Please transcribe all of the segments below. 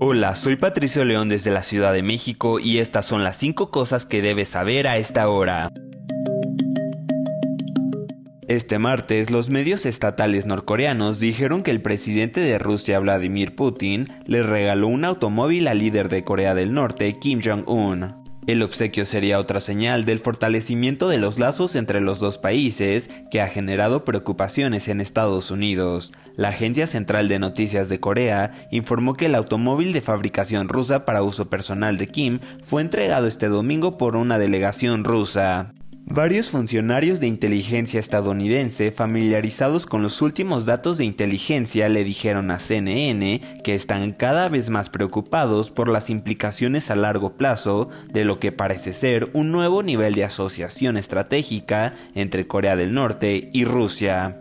Hola, soy Patricio León desde la Ciudad de México y estas son las 5 cosas que debes saber a esta hora. Este martes, los medios estatales norcoreanos dijeron que el presidente de Rusia, Vladimir Putin, le regaló un automóvil al líder de Corea del Norte, Kim Jong-un. El obsequio sería otra señal del fortalecimiento de los lazos entre los dos países que ha generado preocupaciones en Estados Unidos. La Agencia Central de Noticias de Corea informó que el automóvil de fabricación rusa para uso personal de Kim fue entregado este domingo por una delegación rusa. Varios funcionarios de inteligencia estadounidense familiarizados con los últimos datos de inteligencia le dijeron a CNN que están cada vez más preocupados por las implicaciones a largo plazo de lo que parece ser un nuevo nivel de asociación estratégica entre Corea del Norte y Rusia.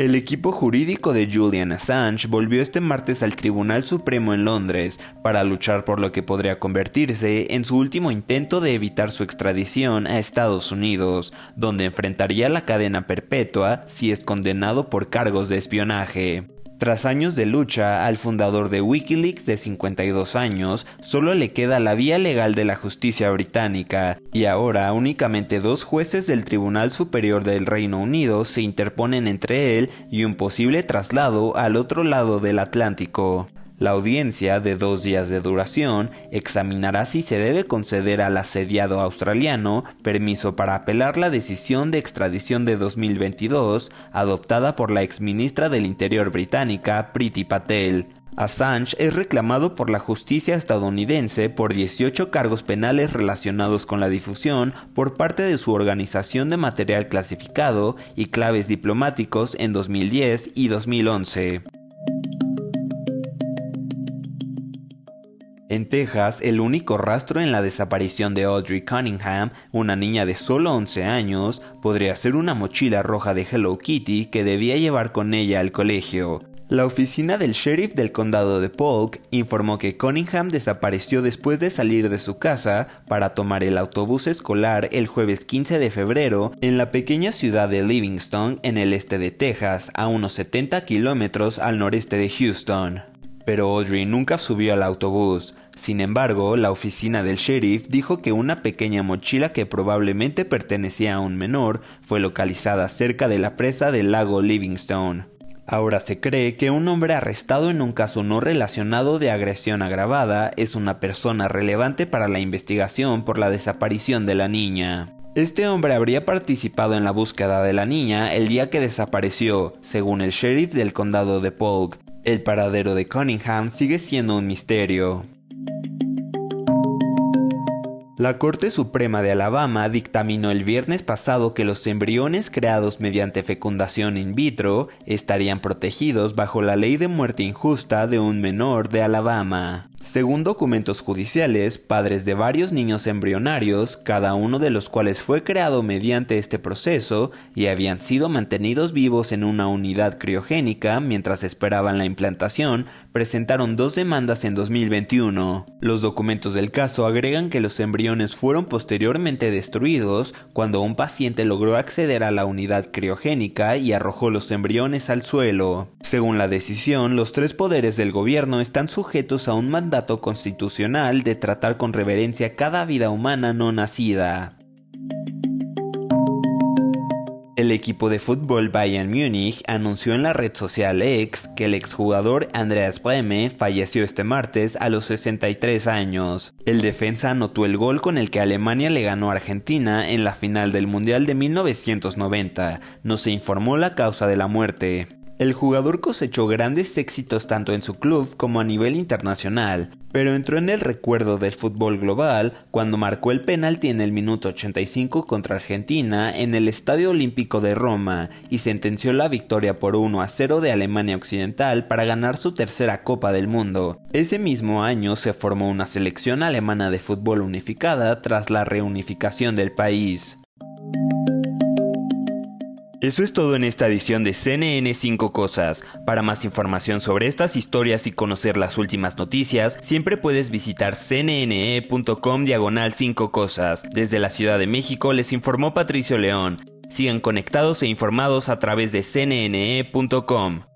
El equipo jurídico de Julian Assange volvió este martes al Tribunal Supremo en Londres para luchar por lo que podría convertirse en su último intento de evitar su extradición a Estados Unidos, donde enfrentaría la cadena perpetua si es condenado por cargos de espionaje. Tras años de lucha, al fundador de Wikileaks de 52 años solo le queda la vía legal de la justicia británica, y ahora únicamente dos jueces del Tribunal Superior del Reino Unido se interponen entre él y un posible traslado al otro lado del Atlántico. La audiencia, de dos días de duración, examinará si se debe conceder al asediado australiano permiso para apelar la decisión de extradición de 2022 adoptada por la exministra del Interior británica Priti Patel. Assange es reclamado por la justicia estadounidense por 18 cargos penales relacionados con la difusión por parte de su organización de material clasificado y claves diplomáticos en 2010 y 2011. En Texas, el único rastro en la desaparición de Audrey Cunningham, una niña de solo 11 años, podría ser una mochila roja de Hello Kitty que debía llevar con ella al colegio. La oficina del sheriff del condado de Polk informó que Cunningham desapareció después de salir de su casa para tomar el autobús escolar el jueves 15 de febrero en la pequeña ciudad de Livingston, en el este de Texas, a unos 70 kilómetros al noreste de Houston pero Audrey nunca subió al autobús. Sin embargo, la oficina del sheriff dijo que una pequeña mochila que probablemente pertenecía a un menor fue localizada cerca de la presa del lago Livingstone. Ahora se cree que un hombre arrestado en un caso no relacionado de agresión agravada es una persona relevante para la investigación por la desaparición de la niña. Este hombre habría participado en la búsqueda de la niña el día que desapareció, según el sheriff del condado de Polk, el paradero de Cunningham sigue siendo un misterio. La Corte Suprema de Alabama dictaminó el viernes pasado que los embriones creados mediante fecundación in vitro estarían protegidos bajo la ley de muerte injusta de un menor de Alabama. Según documentos judiciales, padres de varios niños embrionarios, cada uno de los cuales fue creado mediante este proceso y habían sido mantenidos vivos en una unidad criogénica mientras esperaban la implantación, presentaron dos demandas en 2021. Los documentos del caso agregan que los embriones fueron posteriormente destruidos cuando un paciente logró acceder a la unidad criogénica y arrojó los embriones al suelo. Según la decisión, los tres poderes del gobierno están sujetos a un mandato dato constitucional de tratar con reverencia cada vida humana no nacida. El equipo de fútbol Bayern Múnich anunció en la red social X que el exjugador Andreas Breme falleció este martes a los 63 años. El defensa anotó el gol con el que Alemania le ganó a Argentina en la final del Mundial de 1990. No se informó la causa de la muerte. El jugador cosechó grandes éxitos tanto en su club como a nivel internacional, pero entró en el recuerdo del fútbol global cuando marcó el penalti en el minuto 85 contra Argentina en el Estadio Olímpico de Roma y sentenció la victoria por 1 a 0 de Alemania Occidental para ganar su tercera Copa del Mundo. Ese mismo año se formó una selección alemana de fútbol unificada tras la reunificación del país. Eso es todo en esta edición de CNN 5 Cosas. Para más información sobre estas historias y conocer las últimas noticias, siempre puedes visitar cnne.com diagonal 5 Cosas. Desde la Ciudad de México les informó Patricio León. Sigan conectados e informados a través de cnne.com.